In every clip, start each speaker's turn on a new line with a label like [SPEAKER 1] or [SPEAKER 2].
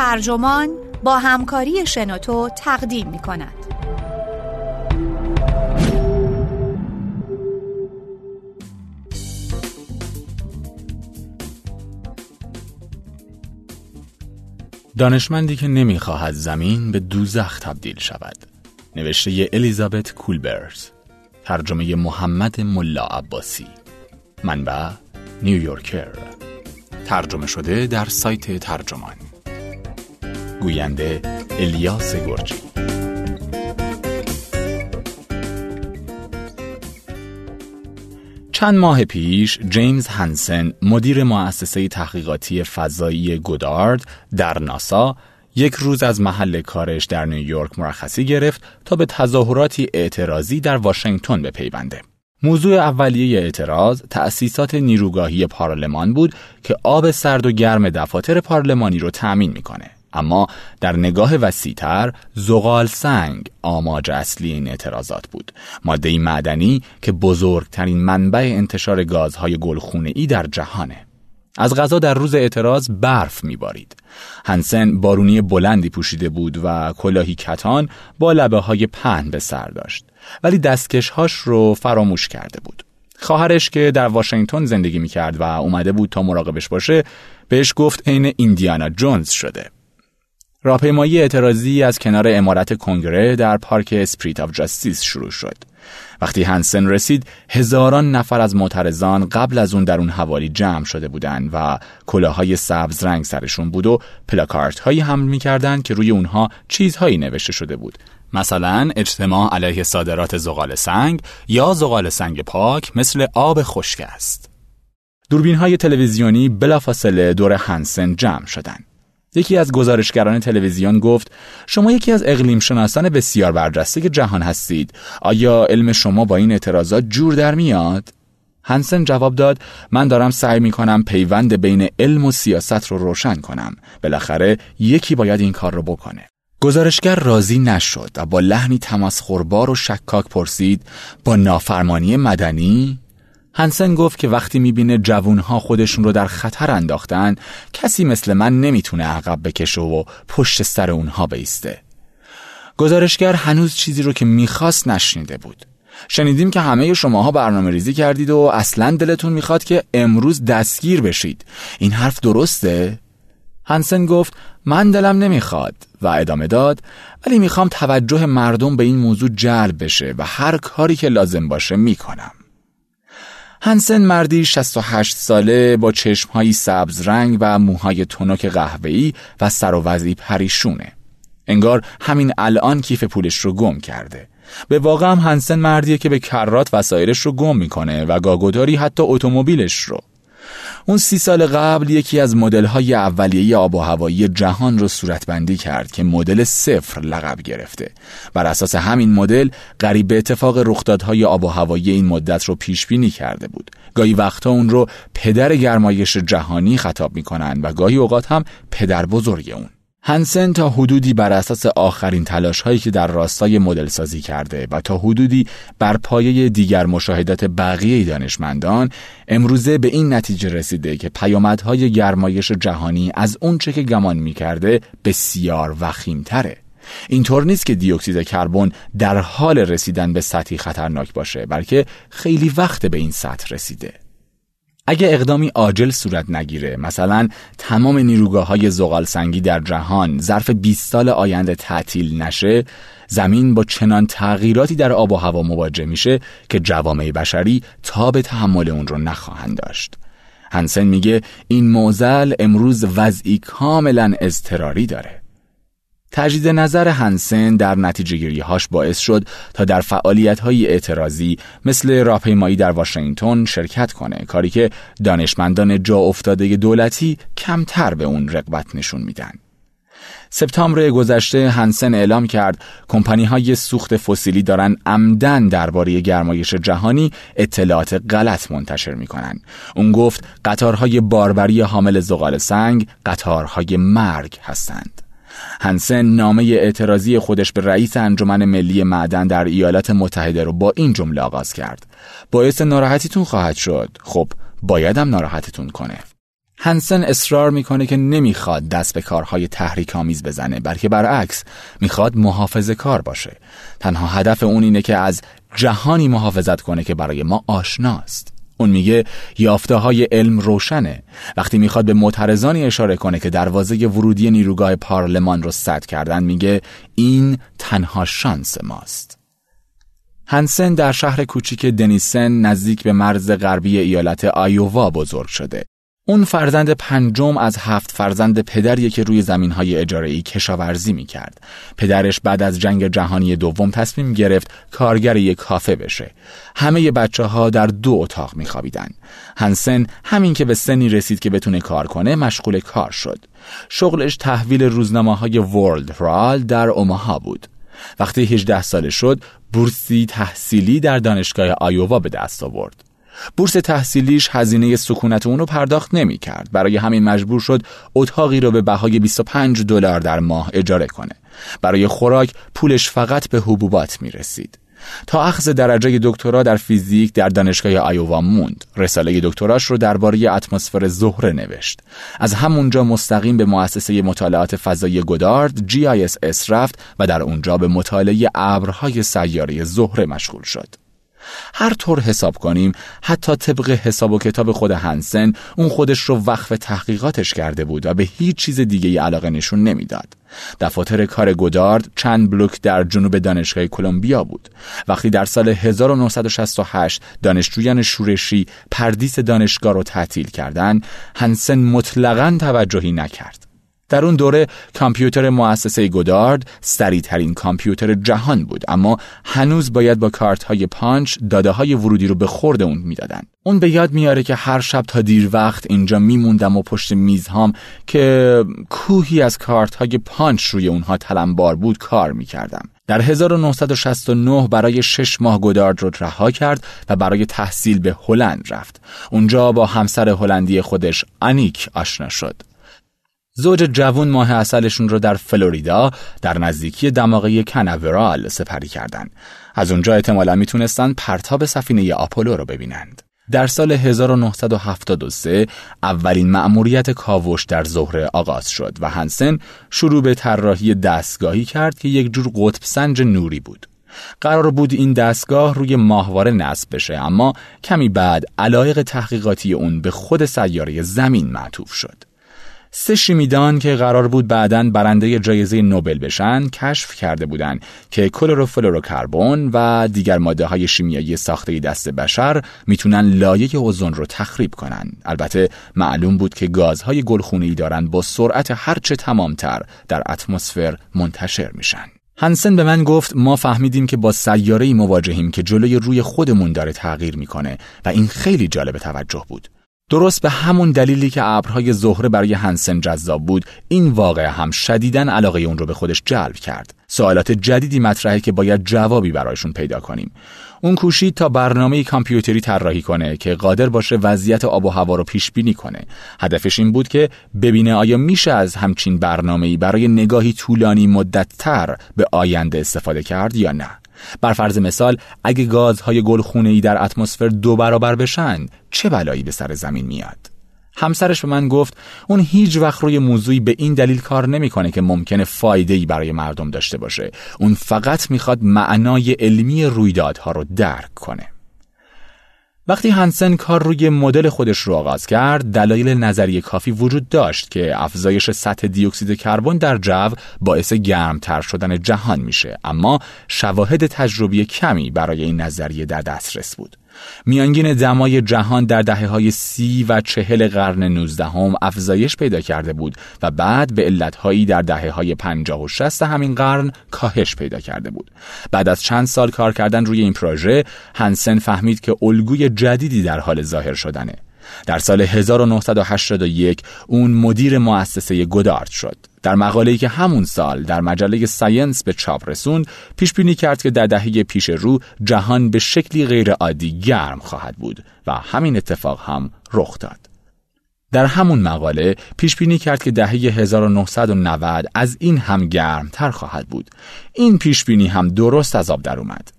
[SPEAKER 1] ترجمان با همکاری شنوتو تقدیم می کند.
[SPEAKER 2] دانشمندی که نمی‌خواهد زمین به دوزخ تبدیل شود. نوشته الیزابت کولبرز. ترجمه محمد ملا عباسی. منبع نیویورکر. ترجمه شده در سایت ترجمان. گوینده الیاس گرجی چند ماه پیش جیمز هنسن مدیر مؤسسه تحقیقاتی فضایی گودارد در ناسا یک روز از محل کارش در نیویورک مرخصی گرفت تا به تظاهراتی اعتراضی در واشنگتن بپیونده. موضوع اولیه اعتراض تأسیسات نیروگاهی پارلمان بود که آب سرد و گرم دفاتر پارلمانی رو تأمین می‌کنه. اما در نگاه وسیعتر زغال سنگ آماج اصلی این اعتراضات بود. ماده معدنی که بزرگترین منبع انتشار گازهای گلخونه ای در جهانه. از غذا در روز اعتراض برف میبارید. هنسن بارونی بلندی پوشیده بود و کلاهی کتان با لبه های پهن به سر داشت. ولی دستکشهاش رو فراموش کرده بود. خواهرش که در واشنگتن زندگی می‌کرد و اومده بود تا مراقبش باشه بهش گفت عین ایندیانا جونز شده. راهپیمایی اعتراضی از کنار عمارت کنگره در پارک اسپریت آف جاستیس شروع شد. وقتی هنسن رسید هزاران نفر از معترضان قبل از اون در اون حوالی جمع شده بودند و کلاهای سبز رنگ سرشون بود و پلاکارت هایی حمل می‌کردند که روی اونها چیزهایی نوشته شده بود. مثلا اجتماع علیه صادرات زغال سنگ یا زغال سنگ پاک مثل آب خشک است. دوربین های تلویزیونی بلافاصله دور هنسن جمع شدند. یکی از گزارشگران تلویزیون گفت شما یکی از اقلیم شناسان بسیار برجسته جهان هستید. آیا علم شما با این اعتراضات جور در میاد؟ هنسن جواب داد من دارم سعی می کنم پیوند بین علم و سیاست رو روشن کنم. بالاخره یکی باید این کار رو بکنه. گزارشگر راضی نشد و با لحنی تمسخربار و شکاک پرسید با نافرمانی مدنی؟ هنسن گفت که وقتی می‌بینه جوونها خودشون رو در خطر انداختن کسی مثل من نمی‌تونه عقب بکشه و پشت سر اونها بیسته. گزارشگر هنوز چیزی رو که می‌خواست نشنیده بود. شنیدیم که همه شماها برنامه ریزی کردید و اصلا دلتون می‌خواد که امروز دستگیر بشید. این حرف درسته؟ هنسن گفت من دلم نمی‌خواد و ادامه داد ولی می‌خوام توجه مردم به این موضوع جلب بشه و هر کاری که لازم باشه می‌کنم. هنسن مردی 68 ساله با چشمهایی سبز رنگ و موهای تنک قهوه‌ای و سر و وضعی پریشونه. انگار همین الان کیف پولش رو گم کرده. به واقع هم هنسن مردیه که به کرات وسایلش رو گم می‌کنه و گاگوداری حتی اتومبیلش رو. اون سی سال قبل یکی از های اولیه آب و هوایی جهان رو صورتبندی کرد که مدل صفر لقب گرفته. بر اساس همین مدل قریب به اتفاق رخدادهای آب و هوایی این مدت رو پیش بینی کرده بود. گاهی وقتا اون رو پدر گرمایش جهانی خطاب می‌کنن و گاهی اوقات هم پدر بزرگ اون. هنسن تا حدودی بر اساس آخرین تلاش هایی که در راستای مدل سازی کرده و تا حدودی بر پایه دیگر مشاهدات بقیه دانشمندان امروزه به این نتیجه رسیده که پیامدهای گرمایش جهانی از اونچه که گمان می‌کرده بسیار وخیمتره. اینطور نیست که دیوکسید کربن در حال رسیدن به سطحی خطرناک باشه بلکه خیلی وقت به این سطح رسیده. اگه اقدامی عاجل صورت نگیره مثلا تمام نیروگاه های زغال سنگی در جهان ظرف 20 سال آینده تعطیل نشه زمین با چنان تغییراتی در آب و هوا مواجه میشه که جوامع بشری تا به تحمل اون رو نخواهند داشت. هنسن میگه این موزل امروز وضعی کاملا اضطراری داره. تجدید نظر هنسن در نتیجه هاش باعث شد تا در فعالیت های اعتراضی مثل راهپیمایی در واشنگتن شرکت کنه کاری که دانشمندان جا افتاده دولتی کمتر به اون رقبت نشون میدن. سپتامبر گذشته هنسن اعلام کرد کمپانی های سوخت فسیلی دارن عمدن درباره گرمایش جهانی اطلاعات غلط منتشر می‌کنن. اون گفت قطارهای باربری حامل زغال سنگ قطارهای مرگ هستند. هنسن نامه اعتراضی خودش به رئیس انجمن ملی معدن در ایالات متحده رو با این جمله آغاز کرد. باعث ناراحتیتون خواهد شد. خب بایدم ناراحتتون کنه. هنسن اصرار می‌کنه که نمی‌خواد دست به کارهای تحریک آمیز بزنه بلکه برعکس می‌خواد محافظه کار باشه. تنها هدف اون اینه که از جهانی محافظت کنه که برای ما آشناست. اون میگه یافته های علم روشنه. وقتی می‌خواد به معترضانی اشاره کنه که دروازه ورودی نیروگاه پارلمان رو سد کردن میگه این تنها شانس ماست. هنسن در شهر کوچیک دنیسن نزدیک به مرز غربی ایالت آیووا بزرگ شده. اون فرزند پنجم از هفت فرزند پدریه که روی زمین های اجاره کشاورزی می کرد. پدرش بعد از جنگ جهانی دوم تصمیم گرفت کارگر یک کافه بشه. همه بچه ها در دو اتاق می خوابیدن. هنسن همین که به سنی رسید که بتونه کار کنه مشغول کار شد. شغلش تحویل روزنامه های ورلد رال در اوماها بود. وقتی 18 ساله شد بورسی تحصیلی در دانشگاه آیووا به دست آورد. بورس تحصیلیش هزینه سکونت اونو پرداخت نمی کرد. برای همین مجبور شد اتاقی رو به بهای 25 دلار در ماه اجاره کنه. برای خوراک پولش فقط به حبوبات می رسید. تا اخذ درجه دکترا در فیزیک در دانشگاه آیووا موند. رساله دکتراش رو درباره اتمسفر زهره نوشت. از همونجا مستقیم به مؤسسه مطالعات فضایی گودارد GISS رفت و در اونجا به مطالعه ابرهای سیاره زهره مشغول شد. هر طور حساب کنیم حتی طبق حساب و کتاب خود هنسن اون خودش رو وقف تحقیقاتش کرده بود و به هیچ چیز دیگه علاقه نشون نمی‌داد. دفاتر کار گودارد چند بلوک در جنوب دانشگاه کلمبیا بود. وقتی در سال 1968 دانشجویان شورشی پردیس دانشگاه رو تعطیل کردند، هنسن مطلقا توجهی نکرد. در اون دوره کامپیوتر مؤسسه گودارد ترین کامپیوتر جهان بود اما هنوز باید با کارت های پانچ داده های ورودی رو به خورد اون می‌دادن اون به یاد میاره که هر شب تا دیر وقت اینجا میموندم و پشت میزهام که کوهی از کارت های پانچ روی اونها تلنبار بود کار می‌کردم در 1969 برای شش ماه گودارد رو رها کرد و برای تحصیل به هلند رفت. اونجا با همسر هلندی خودش آنیک آشنا شد. زوج جوون ماه اصلشون رو در فلوریدا در نزدیکی دماغه کناورال سپری کردند. از اونجا احتمالا می‌تونستن پرتاب سفینه آپولو رو ببینند. در سال 1973 اولین مأموریت کاوش در زهره آغاز شد و هنسن شروع به طراحی دستگاهی کرد که یک جور قطب سنج نوری بود. قرار بود این دستگاه روی ماهواره نصب بشه اما کمی بعد علایق تحقیقاتی اون به خود سیاره زمین معطوف شد. سه شیمیدان که قرار بود بعدا برنده جایزه نوبل بشن کشف کرده بودند که کلروفلوروکربن و دیگر ماده های شیمیایی ساخته دست بشر می‌تونن لایه اوزون رو تخریب کنن. البته معلوم بود که گازهای گلخونه‌ای دارن با سرعت هرچه تمامتر در اتمسفر منتشر میشن. هنسن به من گفت ما فهمیدیم که با سیاره مواجهیم که جلوی روی خودمون داره تغییر می‌کنه و این خیلی جالب توجه بود. درست به همون دلیلی که ابرهای زهره برای هنسن جذاب بود این واقع هم شدیدن علاقه اون رو به خودش جلب کرد. سوالات جدیدی مطرحه که باید جوابی برایشون پیدا کنیم. اون کوشید تا برنامه کامپیوتری طراحی کنه که قادر باشه وضعیت آب و هوا رو پیش بینی کنه. هدفش این بود که ببینه آیا میشه از همچین برنامه‌ای برای نگاهی طولانی مدتتر به آینده استفاده کرد یا نه. بر فرض مثال اگه گازهای ای در اتمسفر دو برابر بشن چه بلایی به سر زمین میاد؟ همسرش به من گفت اون هیچ وقت روی موضوعی به این دلیل کار نمی‌کنه که ممکنه فایده ای برای مردم داشته باشه. اون فقط می‌خواد معنای علمی رویدادها رو درک کنه. وقتی هنسن کار روی مدل خودش رو آغاز کرد دلایل نظری کافی وجود داشت که افزایش سطح دیوکسید کربن در جو باعث گرمتر شدن جهان میشه. اما شواهد تجربی کمی برای این نظریه در دسترس بود. میانگین دمای جهان در دهه های سی و چهل قرن نوزدهم افزایش پیدا کرده بود و بعد به علتهایی در دهه های پنجاه و شست همین قرن کاهش پیدا کرده بود. بعد از چند سال کار کردن روی این پروژه هنسن فهمید که الگوی جدیدی در حال ظاهر شدنه. در سال 1981 اون مدیر مؤسسه گودارد شد. در مقاله‌ای که همون سال در مجله ساینس به چاپ رسوند پیش بینی کرد که در دهه پیش رو جهان به شکلی غیر عادی گرم خواهد بود و همین اتفاق هم رخ داد. در همون مقاله پیش بینی کرد که دهه 1990 از این هم گرمتر خواهد بود. این پیش بینی هم درست از آب در اومد.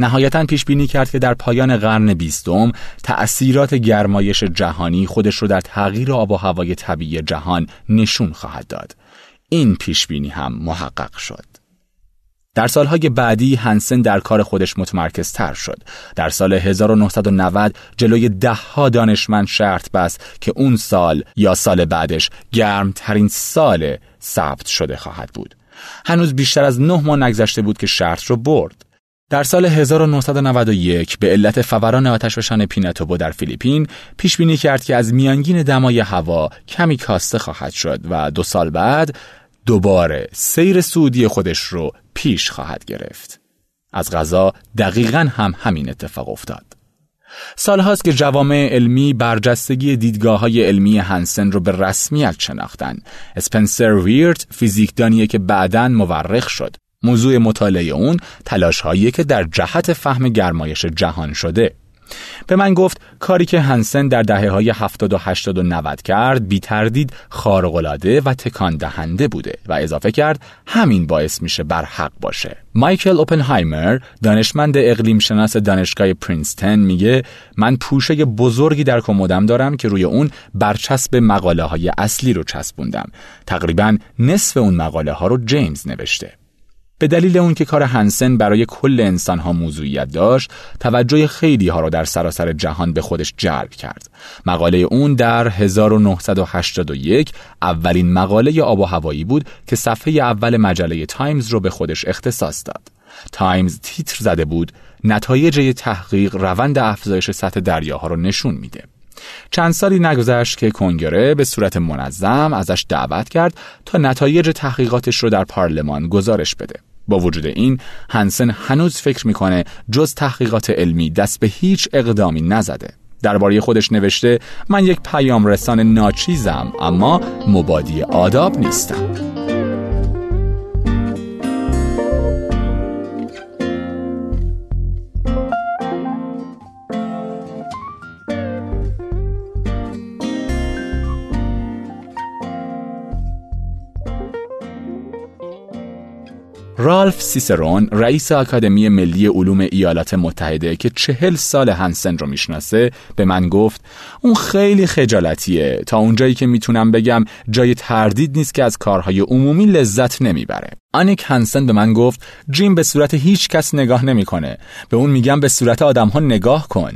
[SPEAKER 2] نهایتا پیش بینی کرد که در پایان قرن بیستم تأثیرات گرمایش جهانی خودش رو در تغییر آب و هوای طبیعی جهان نشون خواهد داد. این پیش بینی هم محقق شد. در سالهای بعدی هنسن در کار خودش متمرکز تر شد. در سال 1990 جلوی دهها دانشمند شرط بست که اون سال یا سال بعدش گرمترین سال ثبت شده خواهد بود. هنوز بیشتر از نه ماه نگذشته بود که شرط رو برد. در سال 1991 به علت فوران آتشفشان پیناتوبو در فیلیپین پیش بینی کرد که از میانگین دمای هوا کمی کاسته خواهد شد و دو سال بعد دوباره سیر سعودی خودش رو پیش خواهد گرفت. از غذا دقیقا هم همین اتفاق افتاد. سالهاست که جوامع علمی برجستگی دیدگاه های علمی هنسن رو به رسمیت شناختن. اسپنسر ویرت فیزیکدانیه که بعدا مورخ شد. موضوع مطالعه اون تلاش هایی که در جهت فهم گرمایش جهان شده. به من گفت کاری که هنسن در دهه های 70 و 80 و 90 کرد بی تردید خارق‌العاده و تکان دهنده بوده و اضافه کرد همین باعث میشه بر حق باشه. مایکل اوپنهایمر دانشمند اقلیم شناس دانشگاه پرینستن میگه من پوشه بزرگی در کمدم دارم که روی اون برچسب مقاله های اصلی رو چسبوندم. تقریبا نصف اون مقاله ها رو جیمز نوشته. به دلیل اون که کار هنسن برای کل انسان ها موضوعیت داشت توجه خیلی ها را در سراسر جهان به خودش جلب کرد. مقاله اون در 1981 اولین مقاله آب و هوایی بود که صفحه اول مجله تایمز رو به خودش اختصاص داد. تایمز تیتر زده بود نتایج تحقیق روند افزایش سطح دریاها رو نشون میده. چند سالی نگذشت که کنگره به صورت منظم ازش دعوت کرد تا نتایج تحقیقاتش رو در پارلمان گزارش بده. با وجود این هنسن هنوز فکر می‌کنه جز تحقیقات علمی دست به هیچ اقدامی نزده. درباره خودش نوشته من یک پیام رسان ناچیزم اما مبادی آداب نیستم. رالف سیسرون رئیس آکادمی ملی علوم ایالات متحده که چهل سال هنسن رو می‌شناسه به من گفت اون خیلی خجالتیه. تا اونجایی که می‌تونم بگم جای تردید نیست که از کارهای عمومی لذت نمی‌بره. آنیک هنسن به من گفت جیم به صورت هیچ کس نگاه نمی‌کنه. به اون میگم به صورت آدم ها نگاه کن.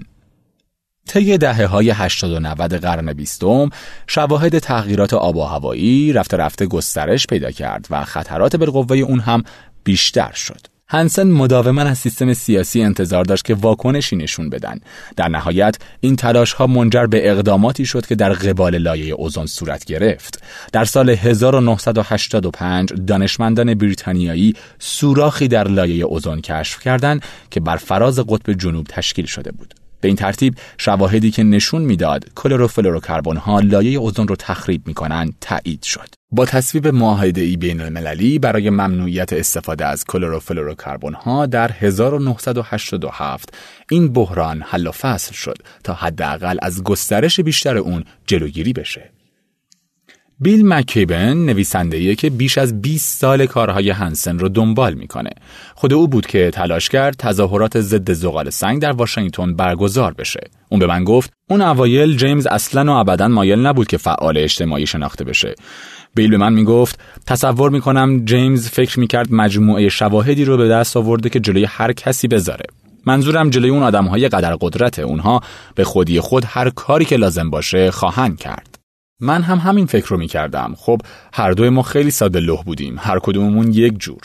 [SPEAKER 2] طی دهه های 80 و 90 قرن بیستم شواهد تغییرات آب و هوایی رفته رفته گسترش پیدا کرد و خطرات بالقوه اون هم بیشتر شد. هنسن مداوما از سیستم سیاسی انتظار داشت که واکنشی نشون بدن. در نهایت این تلاش ها منجر به اقداماتی شد که در قبال لایه اوزون صورت گرفت. در سال 1985 دانشمندان بریتانیایی سوراخی در لایه اوزون کشف کردند که بر فراز قطب جنوب تشکیل شده بود. به این ترتیب شواهدی که نشون می‌داد کلروفلوروکربن ها لایه اوزون رو تخریب می‌کنن تایید شد. با تصویب معاهده ای بین المللی برای ممنوعیت استفاده از کلروفلوروکربن ها در 1987 این بحران حل و فصل شد تا حداقل از گسترش بیشتر اون جلوگیری بشه. بیل مکیبن نویسنده که بیش از 20 سال کارهای هنسن رو دنبال می‌کنه. خود او بود که تلاش کرد تظاهرات ضد زغال سنگ در واشنگتن برگزار بشه. اون به من گفت اون اوایل جیمز اصلا و ابدا مایل نبود که فعال اجتماعی شناخته بشه. بیل به من می‌گفت تصور می‌کنم جیمز فکر می‌کرد مجموعه شواهدی رو به دست آورده که جلوی هر کسی بذاره. منظورم جلوی اون آدمهای قدر قدرت اونها به خودی خود هر کاری که لازم باشه خواهند کرد. من هم همین فکر رو می کردم. خب هر دوی ما خیلی ساده لح بودیم. هر کدوممون یک جور.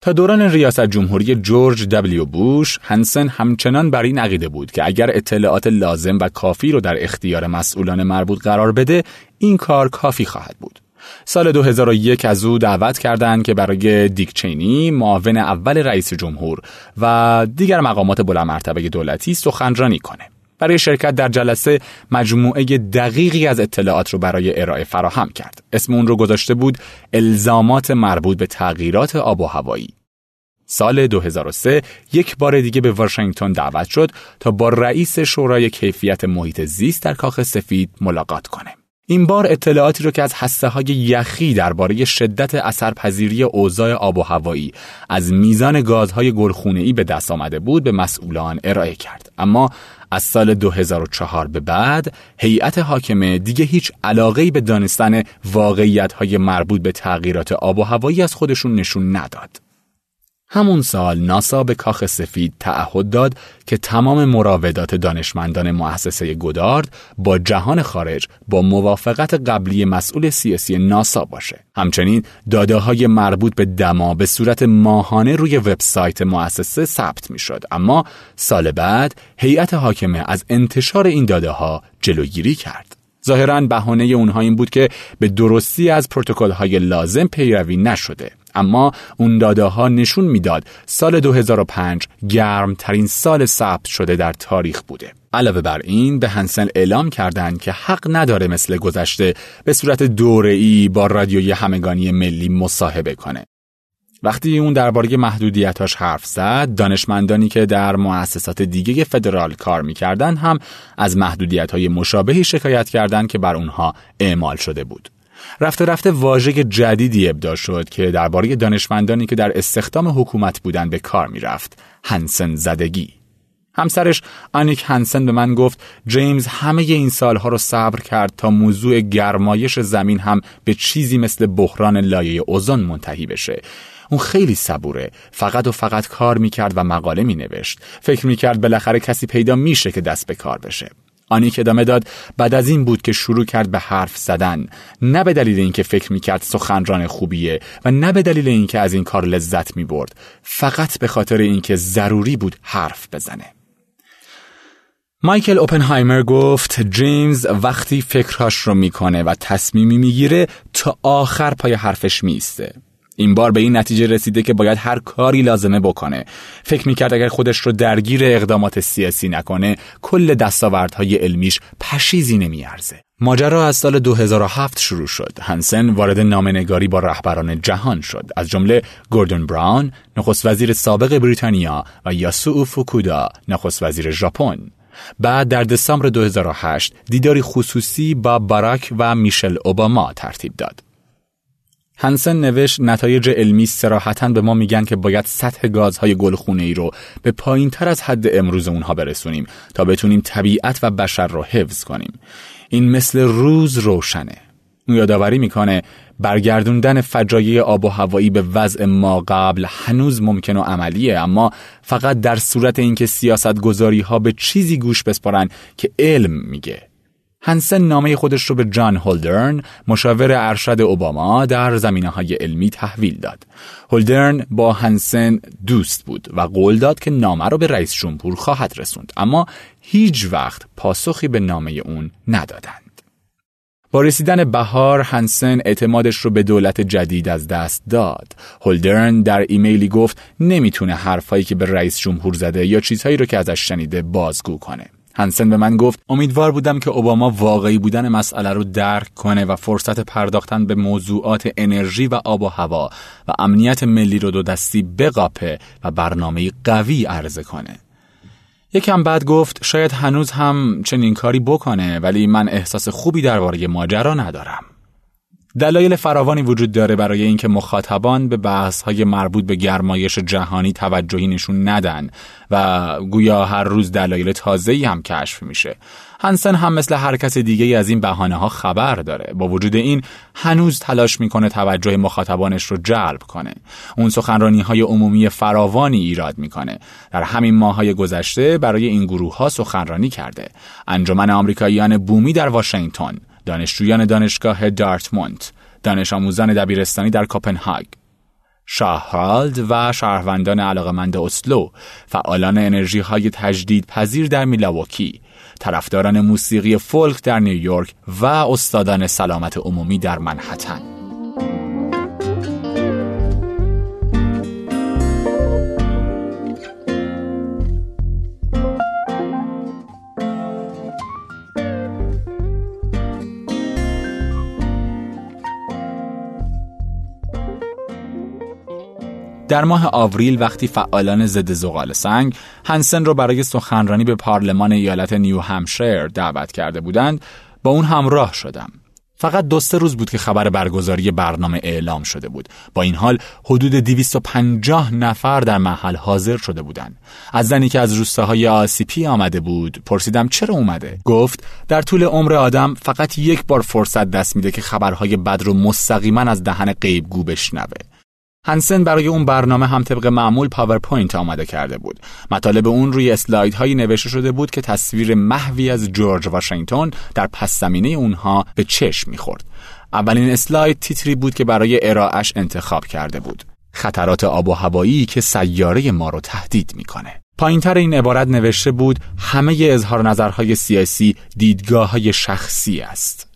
[SPEAKER 2] تا دوران ریاست جمهوری جورج دبلیو بوش، هنسن همچنان بر این عقیده بود که اگر اطلاعات لازم و کافی رو در اختیار مسئولان مربوط قرار بده، این کار کافی خواهد بود. سال 2001 از او دعوت کردند که برای دیک چینی معاون اول رئیس جمهور و دیگر مقامات بلند مرتبه دولتی سخنرانی کنه. برای شرکت در جلسه مجموعه دقیقی از اطلاعات رو برای ارائه فراهم کرد. اسم اون رو گذاشته بود الزامات مربوط به تغییرات آب و هوایی. سال 2003 یک بار دیگه به واشنگتن دعوت شد تا با رئیس شورای کیفیت محیط زیست در کاخ سفید ملاقات کنه. این بار اطلاعاتی رو که از هسته های یخی درباره شدت اثرپذیری اوضاع آب و هوایی از میزان گازهای گلخونه‌ای به دست آمده بود به مسئولان ارائه کرد. اما از سال 2004 به بعد هیئت حاکمه دیگه هیچ علاقه‌ای به دانستن واقعیت‌های مربوط به تغییرات آب و هوایی از خودشون نشون نداد. همون سال ناسا به کاخ سفید تعهد داد که تمام مراودات دانشمندان مؤسسه گودارد با جهان خارج با موافقت قبلی مسئول سیاسی ناسا باشه. همچنین داده های مربوط به دما به صورت ماهانه روی وبسایت مؤسسه ثبت می‌شد اما سال بعد هیئت حاکمه از انتشار این داده ها جلوگیری کرد. ظاهرا بهانه اونها این بود که به درستی از پروتکل های لازم پیروی نشده اما اون داده ها نشون می‌داد سال 2005 گرم ترین سال ثبت شده در تاریخ بوده. علاوه بر این به هنسن اعلام کردند که حق نداره مثل گذشته به صورت دوره‌ای با رادیوی همگانی ملی مصاحبه کنه. وقتی اون درباره محدودیتاش حرف زد، دانشمندانی که در مؤسسات دیگه فدرال کار می‌کردن هم از محدودیت های مشابهی شکایت کردند که بر اونها اعمال شده بود. رفته رفته واژه جدیدی ابدا شد که درباره دانشمندانی که در استخدام حکومت بودند به کار می‌رفت. هنسن زدگی. همسرش آنیک هنسن به من گفت جیمز همه این سالها رو صبر کرد تا موضوع گرمایش زمین هم به چیزی مثل بحران لایه اوزون منتهی بشه. اون خیلی صبوره. فقط و فقط کار می‌کرد و مقاله مینوشت. فکر می‌کرد بالاخره کسی پیدا میشه که دست به کار بشه. آنیک ادامه داد بعد از این بود که شروع کرد به حرف زدن. نه به دلیل اینکه فکر می‌کرد سخنران خوبیه و نه به دلیل اینکه از این کار لذت می‌برد. فقط به خاطر اینکه ضروری بود حرف بزنه. مایکل اوپنهایمر گفت جیمز وقتی فکرهاش رو می‌کنه و تصمیمی می‌گیره تا آخر پای حرفش میسته این بار به این نتیجه رسیده که باید هر کاری لازمه بکنه فکر می‌کرد اگر خودش رو درگیر اقدامات سیاسی نکنه کل دستاوردهای علمیش پشیزی نمیارزه ماجرا از سال 2007 شروع شد. هنسن وارد نامنگاری با رهبران جهان شد. از جمله گوردون براون، نخست وزیر سابق بریتانیا و یاسو فوکودا، نخست وزیر ژاپن. بعد در دسامبر 2008 دیداری خصوصی با باراک و میشل اوباما ترتیب داد. هنسن نوشت نتایج علمی سراحتا به ما میگن که باید سطح گازهای گلخونه ای رو به پایین تر از حد امروز اونها برسونیم تا بتونیم طبیعت و بشر رو حفظ کنیم. این مثل روز روشنه. یادآوری می‌کنه برگردوندن فجایع آب و هوایی به وضع ما قبل هنوز ممکن و عملیه اما فقط در صورت اینکه سیاست گذاری ها به چیزی گوش بسپارن که علم میگه هنسن نامه خودش رو به جان هولدرن مشاور ارشد اوباما در زمینه های علمی تحویل داد. هولدرن با هنسن دوست بود و قول داد که نامه رو به رئیس جمهور خواهد رسوند اما هیچ وقت پاسخی به نامه اون ندادند. با رسیدن بهار هنسن اعتمادش رو به دولت جدید از دست داد. هولدرن در ایمیلی گفت نمی‌تونه حرفایی که به رئیس جمهور زده یا چیزهایی رو که ازش شنیده بازگو کنه. هنسن به من گفت امیدوار بودم که اوباما واقعی بودن مسئله رو درک کنه و فرصت پرداختن به موضوعات انرژی و آب و هوا و امنیت ملی رو دو دستی بقاپه و برنامه قوی عرضه کنه. یکم بعد گفت شاید هنوز هم چنین کاری بکنه ولی من احساس خوبی درباره ماجرا ندارم. دلایل فراوانی وجود داره برای اینکه مخاطبان به بحث های مربوط به گرمایش جهانی توجهی نشون ندن و گویا هر روز دلایل تازه‌ای هم کشف میشه. هنسن هم مثل هر کس دیگه از این بهانه ها خبر داره. با وجود این هنوز تلاش می‌کنه توجه مخاطبانش رو جلب کنه. اون سخنرانی های عمومی فراوانی ایراد می‌کنه. در همین های گذشته برای این گروه ها سخنرانی کرده. انجمن آمریکاییان بومی در واشنگتن دانشجویان دانشگاه دارتموند، دانش آموزان دبیرستانی در کوپنهاگ، شاهرالد و شهروندان علاقمند اسلو، فعالان انرژی های تجدید پذیر در میلاوکی، طرفداران موسیقی فولک در نیویورک و استادان سلامت عمومی در منحتن. در ماه آوریل وقتی فعالان ضد زغال سنگ هنسن را برای سخنرانی به پارلمان ایالت نیو همشیر دعوت کرده بودند با اون همراه شدم. فقط دو سه روز بود که خبر برگزاری برنامه اعلام شده بود. با این حال حدود 250 نفر در محل حاضر شده بودند. از زنی که از روستاهای آسیپی آمده بود پرسیدم چرا اومده؟ گفت در طول عمر آدم فقط یک بار فرصت دست میده که خبرهای بد رو مستقیما از دهن غیبگو بشنوه. هنسن برای اون برنامه هم طبق معمول پاورپوینت آماده کرده بود. مطالب اون روی اسلایدهایی نوشته شده بود که تصویر محوی از جورج واشنگتن در پس زمینه اونها به چشم می‌خورد. اولین اسلاید تیتری بود که برای ارائهش انتخاب کرده بود. خطرات آب و هوایی که سیاره ما رو تهدید می‌کنه. پایینتر این عبارت نوشته بود همه اظهار نظرهای سیاسی دیدگاه های شخصی است.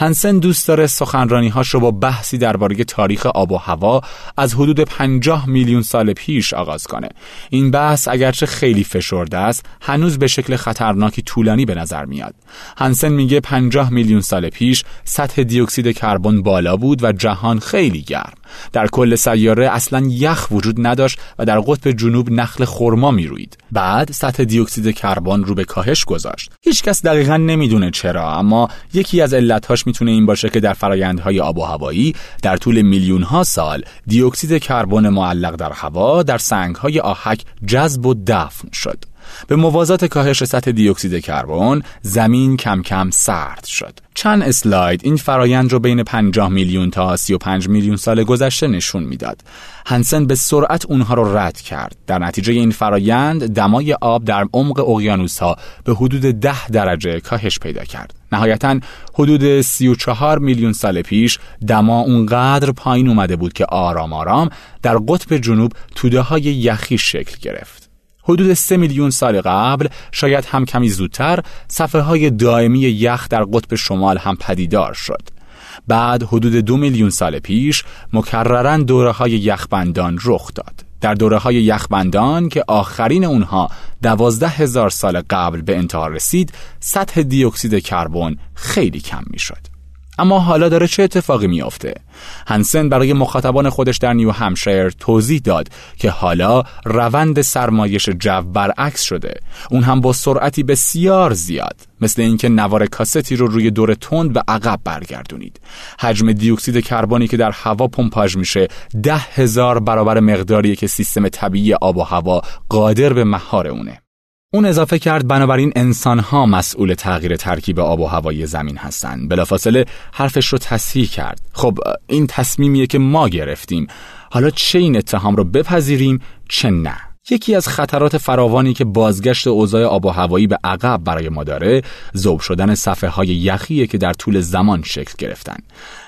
[SPEAKER 2] هنسن دوست داره سخنرانیهاش رو با بحثی درباره تاریخ آب و هوا از حدود 50 میلیون سال پیش آغاز کنه. این بحث اگرچه خیلی فشرده است، هنوز به شکل خطرناکی طولانی به نظر میاد. هنسن میگه 50 میلیون سال پیش سطح دیوکسید کربن بالا بود و جهان خیلی گرم. در کل سیاره اصلا یخ وجود نداشت و در قطب جنوب نخل خرما می‌روید. بعد سطح دیوکسید کربن رو به کاهش گذاشت. هیچکس دقیقا نمی‌دونه چرا اما یکی از علتهاش می‌تونه این باشه که در فرایندهای آب و هوایی در طول میلیون ها سال دیوکسید کربن معلق در هوا در سنگهای آهک جذب و دفن شد. به موازات کاهش سطح دیوکسید کربن زمین کم کم سرد شد. چند اسلاید این فرایند رو بین 50 میلیون تا 35 میلیون سال گذشته نشون می‌داد. هنسن به سرعت اونها رو رد کرد. در نتیجه این فرایند دمای آب در عمق اقیانوس ها به حدود 10 درجه کاهش پیدا کرد. نهایتا حدود 34 میلیون سال پیش دما اونقدر پایین اومده بود که آرام آرام در قطب جنوب توده های یخی شکل گرفت. حدود سه میلیون سال قبل شاید هم کمی زودتر صفحه های دائمی یخ در قطب شمال هم پدیدار شد بعد حدود دو میلیون سال پیش مکررن دوره های یخبندان رخ داد در دوره های یخبندان که آخرین اونها دوازده هزار سال قبل به انتها رسید سطح دیوکسید کربن خیلی کم می شد. اما حالا داره چه اتفاقی میافته؟ هنسن برای مخاطبان خودش در نیو همشایر توضیح داد که حالا روند سرمایش جو برعکس شده. اون هم با سرعتی بسیار زیاد. مثل اینکه نوار کاستی رو روی دور تند به عقب برگردونید. حجم دیوکسید کربنی که در هوا پمپاژ میشه ده هزار برابر مقداریه که سیستم طبیعی آب و هوا قادر به مهار اونه. اون اضافه کرد بنابراین انسان ها مسئول تغییر ترکیب آب و هوای زمین هستند. بلافاصله حرفش رو تصحیح کرد. خب این تصمیمیه که ما گرفتیم. حالا چه این اتهام رو بپذیریم چه نه؟ یکی از خطرات فراوانی که بازگشت اوضاع آب و هوایی به عقب برای ما داره ذوب شدن صفحه های یخیه که در طول زمان شکل گرفتن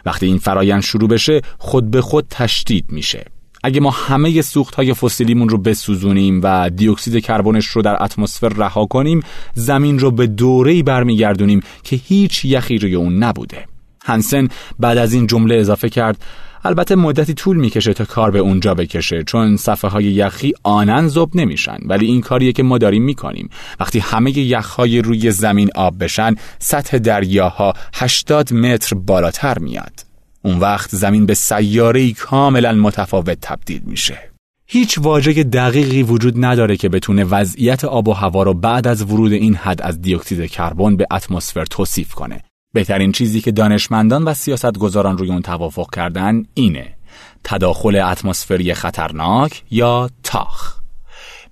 [SPEAKER 2] وقتی این فرایند شروع بشه خود به خود تشدید میشه اگه ما همه سوخت های فسیلیمون رو بسوزونیم و دیوکسید کربنش رو در اتمسفر رها کنیم زمین رو به دوره‌ای برمیگردونیم که هیچ یخی روی اون نبوده. هنسن بعد از این جمله اضافه کرد البته مدتی طول می‌کشه تا کار به اونجا بکشه چون صفحه های یخی آنن زوب نمیشن ولی این کاریه که ما داریم می‌کنیم. وقتی همه یخهای روی زمین آب بشن سطح دریاها 80 متر بالاتر میاد. اون وقت زمین به سیاره‌ای کاملا متفاوت تبدیل میشه. هیچ واژه دقیقی وجود نداره که بتونه وضعیت آب و هوا رو بعد از ورود این حد از دیوکسید کربن به اتمسفر توصیف کنه. بهترین چیزی که دانشمندان و سیاستگزاران روی اون توافق کردن اینه. تداخل اتمسفری خطرناک یا تاخ.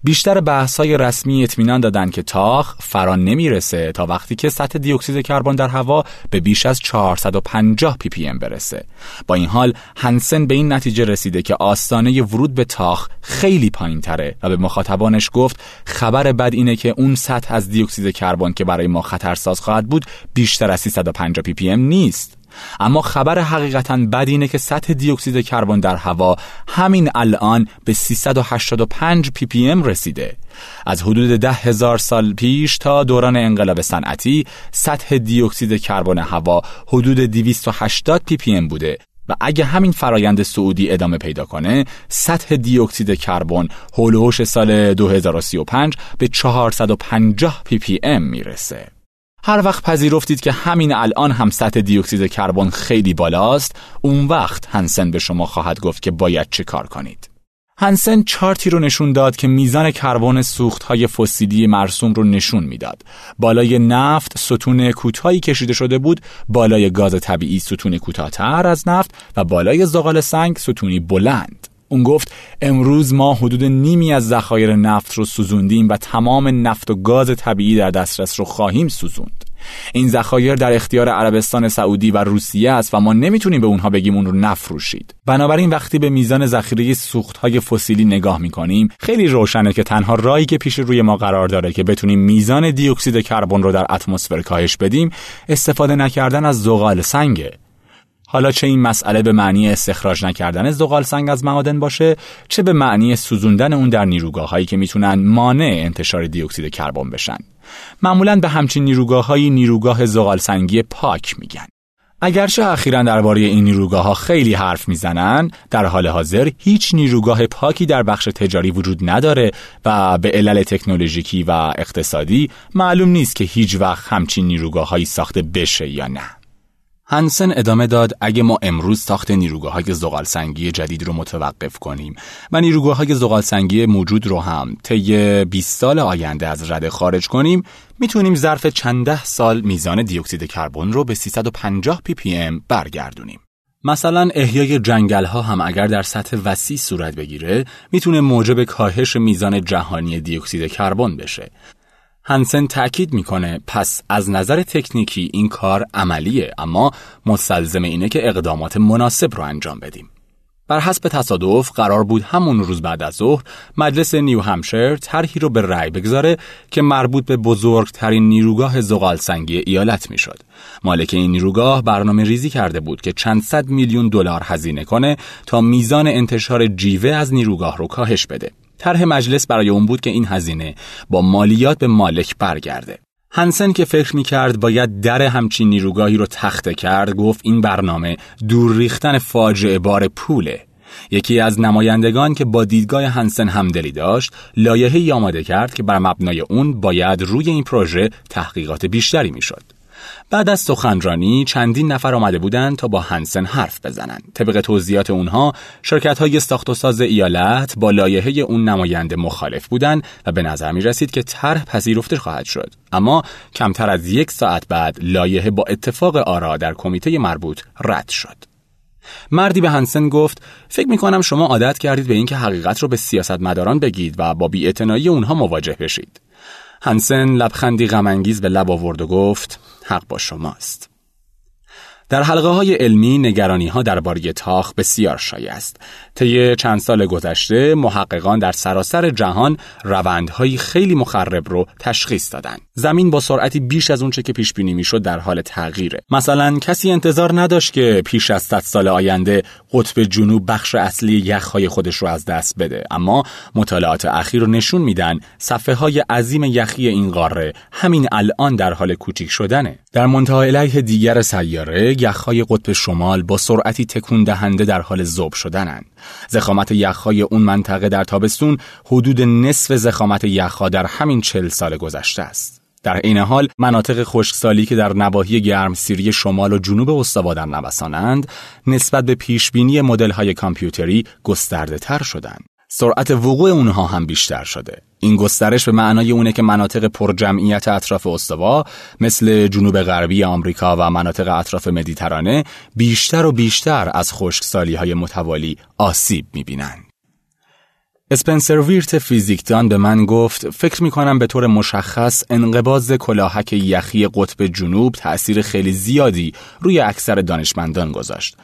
[SPEAKER 2] بیشتر بحث های رسمی اطمینان دادن که تاخ فرا نمی‌رسه تا وقتی که سطح دیوکسید کربن در هوا به بیش از 450 پی پی ام برسه. با این حال هنسن به این نتیجه رسیده که آستانه ورود به تاخ خیلی پایین تره و به مخاطبانش گفت خبر بد اینه که اون سطح از دیوکسید کربن که برای ما خطرساز خواهد بود بیشتر از 350 پی پی ام نیست. اما خبر حقیقتا بد اینه که سطح دیوکسید کربن در هوا همین الان به 385 پی پی ام رسیده. از حدود ده هزار سال پیش تا دوران انقلاب صنعتی سطح دیوکسید کربن هوا حدود 280 پی پی ام بوده و اگه همین فرایند صعودی ادامه پیدا کنه سطح دیوکسید کربن حول‌وحوش سال 2035 به 450 پی پی ام می‌رسه. هر وقت پذیرفتید که همین الان هم سطح دیوکسید کربن خیلی بالاست اون وقت هنسن به شما خواهد گفت که باید چه کار کنید هنسن چارتی رو نشون داد که میزان کربن های فسیلی مرسوم رو نشون می‌داد. بالای نفت ستون کوتاهی کشیده شده بود، بالای گاز طبیعی ستون کوتاهتر از نفت و بالای زغال سنگ ستونی بلند. اون گفت امروز ما حدود نیمی از ذخایر نفت رو سوزوندیم و تمام نفت و گاز طبیعی در دسترس رو خواهیم سوزوند. این ذخایر در اختیار عربستان سعودی و روسیه است و ما نمی‌تونیم به اونها بگیم اون رو نفروشید بنابراین وقتی به میزان ذخیره سوختهای فسیلی نگاه می‌کنیم خیلی روشنه که تنها راهی که پیش روی ما قرار داره که بتونیم میزان دیوکسید کربن رو در اتمسفر کاهش بدیم استفاده نکردن از زغال سنگه حالا چه این مسئله به معنی استخراج نکردن زغال سنگ از معادن باشه چه به معنی سوزوندن اون در نیروگاه هایی که می‌تونن مانع انتشار دیوکسید کربن بشن. معمولا به همچین نیروگاه های نیروگاه زغال سنگی پاک میگن. اگرچه اخیرا درباره این نیروگاه ها خیلی حرف می‌زنن در حال حاضر هیچ نیروگاه پاکی در بخش تجاری وجود نداره و به علل تکنولوژیکی و اقتصادی معلوم نیست که هیچ وقت همچین نیروگاه هایی ساخته بشه یا نه. هنسن ادامه داد اگه ما امروز ساخت نیروگاه های زغال سنگی جدید رو متوقف کنیم و نیروگاه های زغال سنگی موجود رو هم طی 20 سال آینده از رده خارج کنیم می‌تونیم ظرف چند ده سال میزان دیوکسید کربن رو به 350 پی پی ام برگردونیم. مثلا احیای جنگل ها هم اگر در سطح وسیع صورت بگیره می‌تونه موجب کاهش میزان جهانی دیوکسید کربن بشه هنسن تأکید می‌کنه پس از نظر تکنیکی این کار عملیه اما مستلزم اینه که اقدامات مناسب رو انجام بدیم. بر حسب تصادف قرار بود همون روز بعد از ظهر مجلس نیو همشر طرحی رو به رأی بگذاره که مربوط به بزرگترین نیروگاه زغال سنگی ایالت می‌شد. مالک این نیروگاه برنامه ریزی کرده بود که چند صد میلیون دلار هزینه کنه تا میزان انتشار جیوه از نیروگاه رو کاهش بده. طرح مجلس برای اون بود که این هزینه با مالیات به مالک برگرده. هنسن که فکر می کرد باید در همچین نیروگاهی رو تخته کرد گفت این برنامه دور ریختن فاجعه بار پوله. یکی از نمایندگان که با دیدگاه هنسن همدلی داشت لایحه‌ای آماده کرد که بر مبنای اون باید روی این پروژه تحقیقات بیشتری می‌شد. بعد از سخنرانی چندین نفر آمده بودند تا با هنسن حرف بزنند. طبق توضیحات اونها شرکت های ساخت و ساز ایالت با لایحه اون نماینده مخالف بودند و به نظر می رسید که طرح پذیرفته خواهد شد. اما کمتر از یک ساعت بعد لایحه با اتفاق آرا در کمیته مربوط رد شد. مردی به هنسن گفت فکر می کنم شما عادت کردید به اینکه حقیقت رو به سیاستمداران بگید و با بی‌اعتنایی اونها مواجه بشید. هنسن لبخندی غمانگیز به لب آورد و گفت حق با شماست. در حلقه های علمی نگرانی ها درباره تاخ بسیار شایع است. طی چند سال گذشته محققان در سراسر جهان روندهایی خیلی مخرب رو تشخیص دادند. زمین با سرعتی بیش از اونچه که پیش بینی می‌شد در حال تغییره. مثلا کسی انتظار نداشت که پیش از 100 سال آینده قطب جنوب بخش اصلی یخهای خودش رو از دست بده اما مطالعات اخیر نشون میدن صفحه های عظیم یخی این قاره همین الان در حال کوچیک شدنه. در منتهای علیه دیگر سیاره یخهای قطب شمال با سرعتی تکون دهنده در حال ذوب شدنند. زخامت یخهای اون منطقه در تابستون حدود نصف زخامت یخها در همین چل سال گذشته است. در این حال مناطق خشکسالی که در نواحی گرم سیری شمال و جنوب استوا در نوسانند نسبت به پیشبینی مدل‌های کامپیوتری گسترده تر شدند. سرعت وقوع اونها هم بیشتر شده. این گسترش به معنای اونه که مناطق پرجمعیت اطراف استوا مثل جنوب غربی آمریکا و مناطق اطراف مدیترانه بیشتر و بیشتر از خشکسالی های متوالی آسیب می‌بینند. اسپنسر ویرت فیزیکدان به من گفت فکر می کنم به طور مشخص انقباز کلاهک یخی قطب جنوب تأثیر خیلی زیادی روی اکثر دانشمندان گذاشت.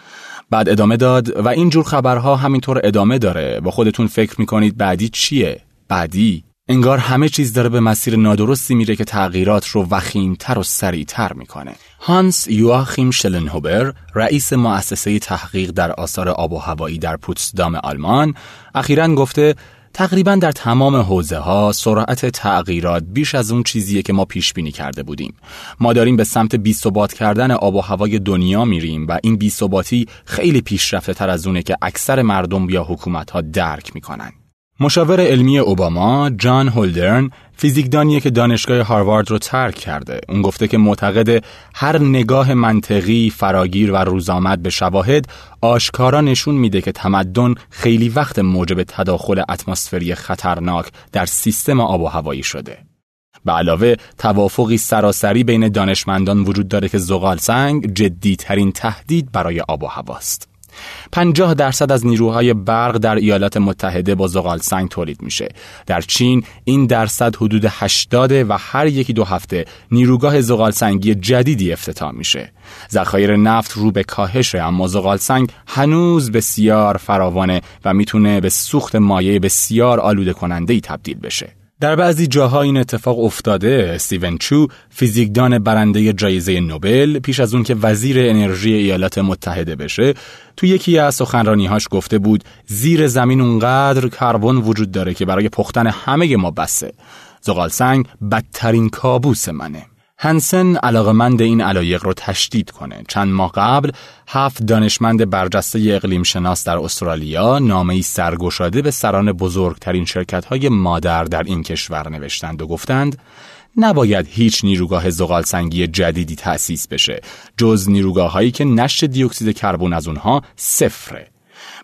[SPEAKER 2] بعد ادامه داد و این جور خبرها همینطور ادامه داره و خودتون فکر می‌کنید بعدی چیه؟ بعدی انگار همه چیز داره به مسیر نادرستی میره که تغییرات رو وخیمتر و سریعتر می‌کنه. هانس یواخیم شلنهوبر رئیس مؤسسه تحقیق در آثار آب و هوایی در پوتسدام آلمان اخیرا گفته تقریبا در تمام حوزه ها سرعت تغییرات بیش از اون چیزیه که ما پیش بینی کرده بودیم. ما داریم به سمت بی کردن آب و هوای دنیا میریم و این بی خیلی پیشرفته تر از اونه که اکثر مردم یا حکومت ها درک می‌کنن. مشاور علمی اوباما جان هولدرن فیزیکدانیه که دانشگاه هاروارد رو ترک کرده. اون گفته که معتقد هر نگاه منطقی فراگیر و روزآمد به شواهد آشکارا نشون میده که تمدن خیلی وقت موجب تداخل اتمسفری خطرناک در سیستم آب و هوایی شده. به علاوه توافقی سراسری بین دانشمندان وجود داره که زغال سنگ جدی ترین تهدید برای آب و هواست. 50 درصد از نیروهای برق در ایالات متحده با زغال سنگ تولید میشه. در چین این درصد حدود 80 و هر یکی دو هفته نیروگاه زغال سنگی جدیدی افتتاح میشه. ذخایر نفت رو به کاهشه اما زغال سنگ هنوز بسیار فراوانه و می‌تونه به سوخت مایع بسیار آلوده کننده ای تبدیل بشه. در بعضی جاها این اتفاق افتاده. استیون چو فیزیکدان برنده جایزه نوبل پیش از اون که وزیر انرژی ایالات متحده بشه. تو یکی از سخنرانیهاش گفته بود زیر زمین اونقدر کربن وجود داره که برای پختن همه ما بسه. زغال سنگ بدترین کابوس منه. هنسن علاقمند این علایق رو تشدید کنه. چند ماه قبل هفت دانشمند برجسته اقلیم شناس در استرالیا نامه‌ای سرگشاده به سران بزرگترین شرکت‌های مادر در این کشور نوشتند و گفتند نباید هیچ نیروگاه زغال سنگی جدیدی تأسیس بشه جز نیروگاه هایی که نشت دیوکسید کربن از اونها صفره.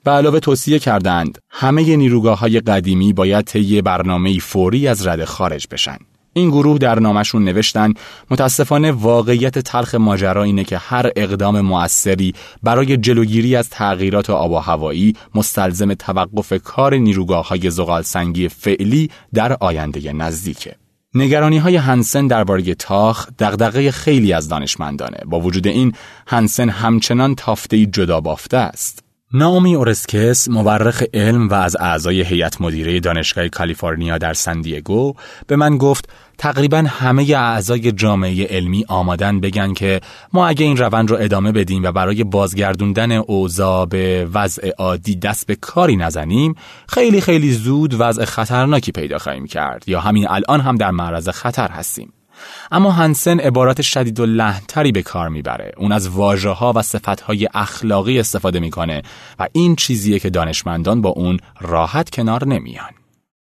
[SPEAKER 2] به علاوه توصیه کردند همه نیروگاه های قدیمی باید طی برنامه فوری از رده خارج بشن. این گروه در نامشون نوشتن متاسفانه واقعیت تلخ ماجرا اینه که هر اقدام موثری برای جلوگیری از تغییرات آب و هوایی مستلزم توقف کار نیروگاه های زغال سنگی فعلی در آینده نزدیکه. نگرانی های هنسن درباره تاخ دغدغه خیلی از دانشمندانه با وجود این هنسن همچنان تافته جدا بافته است نامی اورسکس مورخ علم و از اعضای هیئت مدیره دانشگاه کالیفرنیا در سندیگو به من گفت تقریبا همه اعضای جامعه علمی آمادن بگن که ما اگه این روند رو ادامه بدیم و برای بازگردوندن اوضاع به وضع عادی دست به کاری نزنیم خیلی خیلی زود وضع خطرناکی پیدا خواهیم کرد یا همین الان هم در معرض خطر هستیم. اما هنسن عبارات شدید و لحنتری به کار می‌بره. اون از واژه ها و صفت های اخلاقی استفاده می‌کنه و این چیزیه که دانشمندان با اون راحت کنار نمیان.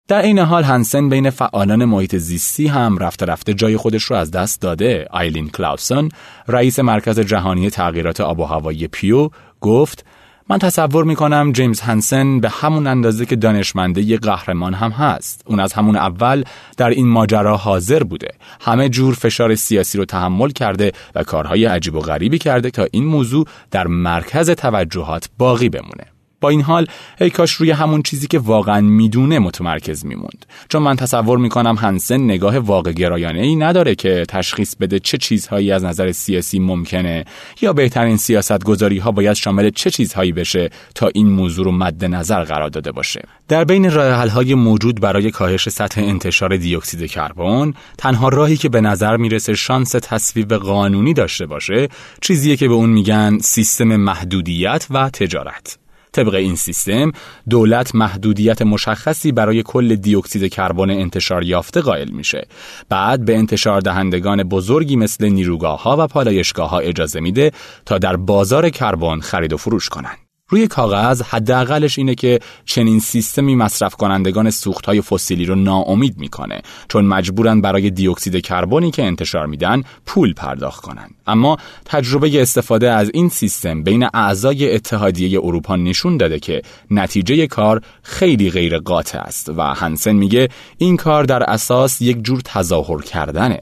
[SPEAKER 2] در این حال هنسن بین فعالان محیط زیستی هم رفته رفته جای خودش رو از دست داده. آیلین کلاوسون رئیس مرکز جهانی تغییرات آب و هوایی پیو گفت من تصور می‌کنم جیمز هنسن به همون اندازه که دانشمنده یه قهرمان هم هست. اون از همون اول در این ماجرا حاضر بوده. همه جور فشار سیاسی رو تحمل کرده و کارهای عجیب و غریبی کرده تا این موضوع در مرکز توجهات باقی بمونه. با این حال ای کاش روی همون چیزی که واقعا می‌دونه متمرکز میموند. چون من تصور می‌کنم هنسن نگاه واقع گرایانه ای نداره که تشخیص بده چه چیزهایی از نظر سیاسی ممکنه یا بهترین سیاست گذاری ها باید شامل چه چیزهایی بشه تا این موضوع رو مد نظر قرار داده باشه. در بین راه های موجود برای کاهش سطح انتشار دیوکسید کربن تنها راهی که به نظر می‌رسه شانس تصویب قانونی داشته باشه چیزیه که به اون میگن سیستم محدودیت و تجارت. طبق این سیستم دولت محدودیت مشخصی برای کل دیوکسید کربن انتشار یافته قائل میشه. بعد به انتشار دهندگان بزرگی مثل نیروگاه ها و پالایشگاه ها اجازه میده تا در بازار کربن خرید و فروش کنند. روی کاغذ حداقلش اینه که چنین سیستمی مصرف کنندگان های فسیلی رو ناامید می‌کنه چون مجبورن برای دیوکسید کربنی که انتشار میدن پول پرداخت کنن اما تجربه استفاده از این سیستم بین اعضای اتحادیه اروپا نشون داده که نتیجه کار خیلی غیر قاطع است و هنسن میگه این کار در اساس یک جور تظاهر کردنه.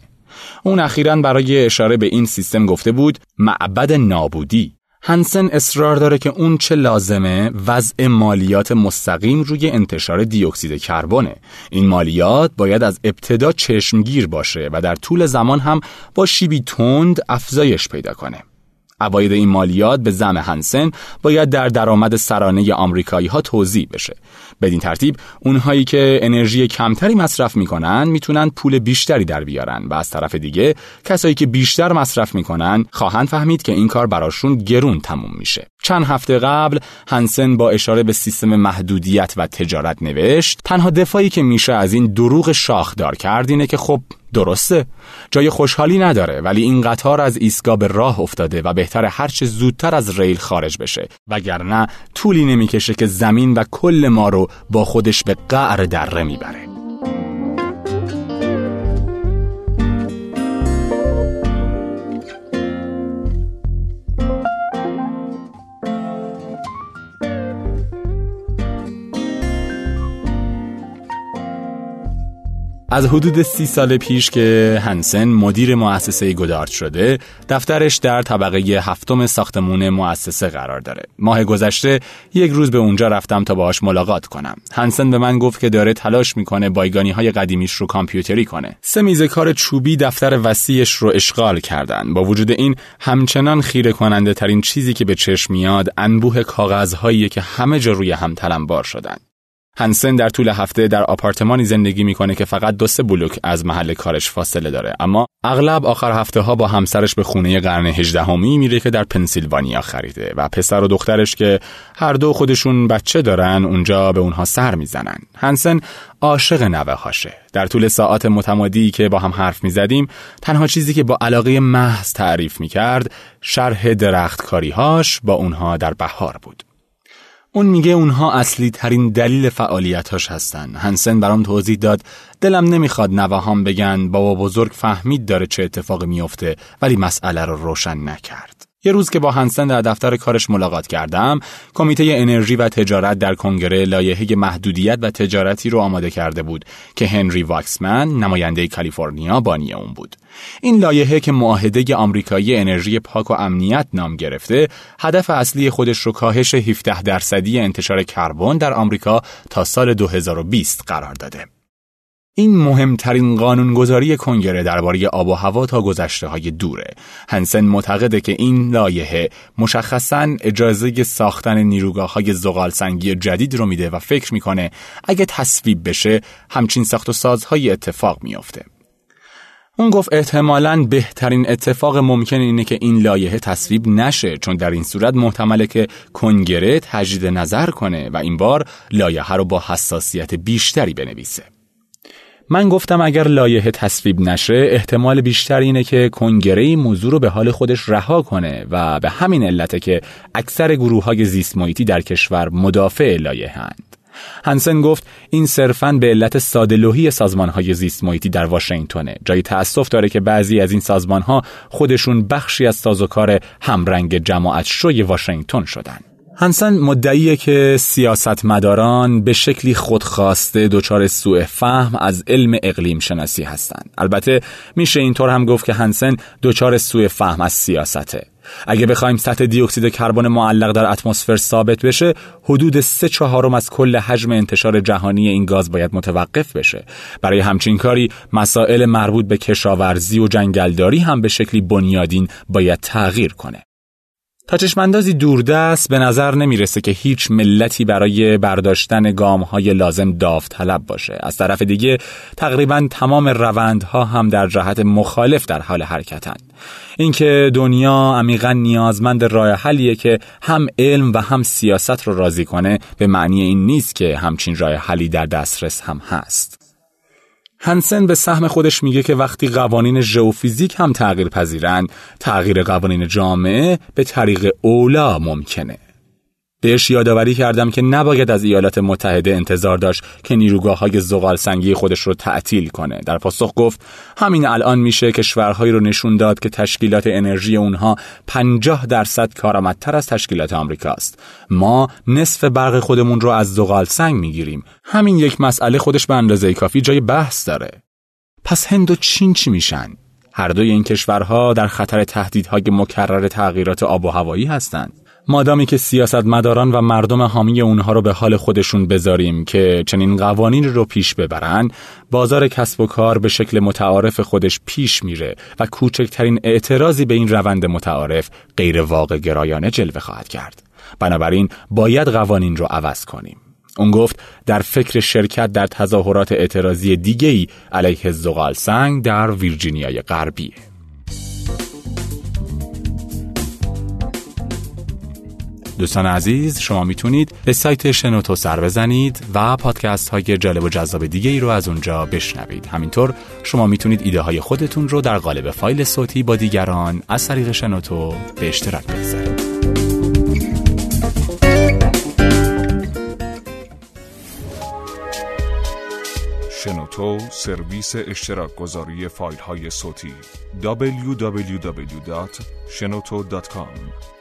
[SPEAKER 2] اون اخیرا برای اشاره به این سیستم گفته بود معبد نابودی. هنسن اصرار داره که اون چه لازمه وضع مالیات مستقیم روی انتشار دیوکسید کربونه این مالیات باید از ابتدا چشمگیر باشه و در طول زمان هم با شیبی تند افزایش پیدا کنه. عواید این مالیات به زم هنسن باید در درآمد سرانه آمریکایی ها توضیح بشه. بدین ترتیب اونهایی که انرژی کمتری مصرف می‌کنن می‌تونن پول بیشتری در بیارن. و از طرف دیگه کسایی که بیشتر مصرف می‌کنن خواهند فهمید که این کار براشون گرون تموم میشه. چند هفته قبل هنسن با اشاره به سیستم محدودیت و تجارت نوشت تنها دفاعی که میشه از این دروغ شاخدار کرد اینه که خب درسته. جای خوشحالی نداره ولی این قطار از ایستگاه به راه افتاده و بهتر هرچه زودتر از ریل خارج بشه. وگرنه طولی نمی‌کشه که زمین و کل ما رو با خودش به قعر دره می‌بره. از حدود سی سال پیش که هنسن مدیر مؤسسه گودارد شده دفترش در طبقه هفتم ساختمون مؤسسه قرار داره. ماه گذشته یک روز به اونجا رفتم تا باهاش ملاقات کنم. هنسن به من گفت که داره تلاش می‌کنه بایگانی های قدیمیش رو کامپیوتری کنه. سه میز کار چوبی دفتر وسیعش رو اشغال کردن. با وجود این همچنان خیره کننده ترین چیزی که به چشم میاد انبوه کاغذهایی که همه جا روی هم تلمبار شدن. هنسن در طول هفته در آپارتمانی زندگی می‌کنه که فقط دو سه بلوک از محل کارش فاصله داره. اما اغلب آخر هفته ها با همسرش به خونه قرن هجدهمی میره که در پنسیلوانیا خریده و پسر و دخترش که هر دو خودشون بچه دارن اونجا به اونها سر می‌زنن. هنسن عاشق نوه هاشه. در طول ساعات متمادی که با هم حرف می‌زدیم تنها چیزی که با علاقه محض تعریف می‌کرد شرح درختکاری هاش با اونها در بهار بود. اون میگه اونها اصلی ترین دلیل فعالیتاش هستن. هنسن برام توضیح داد دلم نمی‌خواد نوهام بگن بابا بزرگ فهمید داره چه اتفاقی میافته ولی مسئله رو روشن نکرد. یه روز که با هنسن در دفتر کارش ملاقات کردم، کمیته انرژی و تجارت در کنگره لایحه محدودیت و تجارتی رو آماده کرده بود که هنری واکسمن نماینده کالیفرنیا بانی اون بود. این لایحه که معاهده آمریکایی انرژی پاک و امنیت نام گرفته، هدف اصلی خودش رو کاهش 17 درصدی انتشار کربن در آمریکا تا سال 2020 قرار داده. این مهمترین قانونگذاری کنگره درباره آب و هوا تا گذشته های دوره. هنسن معتقده که این لایحه مشخصا اجازه ساختن نیروگاه های زغال سنگی جدید رو میده و فکر می‌کنه اگه تصویب بشه همچین ساخت و سازهای اتفاق میافته. اون گفت احتمالا بهترین اتفاق ممکن اینه که این لایحه تصویب نشه چون در این صورت محتمله که کنگره تجدید نظر کنه و این بار لایحه رو با حساسیت بیشتری بنویسه. من گفتم اگر لایحه تصویب نشه احتمال بیشتر اینه که کنگره موضوع رو به حال خودش رها کنه و به همین علته که اکثر گروه های زیست در کشور مدافع لایحه هند. هنسن گفت این صرفاً به علت سادلوهی سازمان های زیست در واشنگتنه جای تأسف داره که بعضی از این سازمان ها خودشون بخشی از سازوکار همرنگ جماعت شوی واشنگتن شدن هنسن مدعیه که سیاستمداران به شکلی خودخواسته دچار سوء فهم از علم اقلیم شناسی هستند. البته میشه اینطور هم گفت که هنسن دچار سوء فهم از سیاسته. اگه بخوایم سطح دیوکسید کربن معلق در اتمسفر ثابت بشه حدود سه چهارم از کل حجم انتشار جهانی این گاز باید متوقف بشه برای همچین کاری مسائل مربوط به کشاورزی و جنگلداری هم به شکلی بنیادین باید تغییر کنه تا چشماندازی دوردست به نظر نمی‌رسه که هیچ ملتی برای برداشتن گام های لازم داوطلب باشه. از طرف دیگه تقریبا تمام روندها هم در جهت مخالف در حال حرکتن اینکه دنیا عمیقا نیازمند راه حلیه که هم علم و هم سیاست رو راضی کنه به معنی این نیست که همچین راه حلی در دسترس هم هست. هنسن به سهم خودش میگه که وقتی قوانین ژئوفیزیک هم تغییر پذیرن تغییر قوانین جامعه به طریق اولا ممکنه. بهش یادآوری کردم که نباید از ایالات متحده انتظار داشت که نیروگاه های زغال سنگی خودش رو تعطیل کنه. در پاسخ گفت همین الان میشه کشورهایی رو نشون داد که تشکیلات انرژی اونها 50 درصد کارآمدتر از تشکیلات آمریکاست. ما نصف برق خودمون رو از زغال سنگ می‌گیریم. همین یک مسئله خودش به اندازه کافی جای بحث داره. پس هند و چین چی میشن؟ هر دوی این کشورها در خطر تهدیدهای مکرر تغییرات آب و هوایی هستند. مادامی که سیاستمداران و مردم حامی اونها رو به حال خودشون بذاریم که چنین قوانین رو پیش ببرن بازار کسب و کار به شکل متعارف خودش پیش میره و کوچکترین اعتراضی به این روند متعارف غیر واقع گرایانه جلوه خواهد کرد بنابراین باید قوانین رو عوض کنیم اون گفت در فکر شرکت در تظاهرات اعتراضی دیگه‌ای علیه زغال سنگ در ویرجینیای غربیه. دوستان عزیز شما می‌تونید به سایت شنوتو سر بزنید و پادکست های جالب و جذاب دیگه ای رو از اونجا بشنوید. همینطور شما می‌تونید ایده های خودتون رو در قالب فایل صوتی با دیگران از طریق شنوتو به اشتراک بگذارید.
[SPEAKER 3] شنوتو سرویس اشتراک گذاری فایل های صوتی www.shenoto.com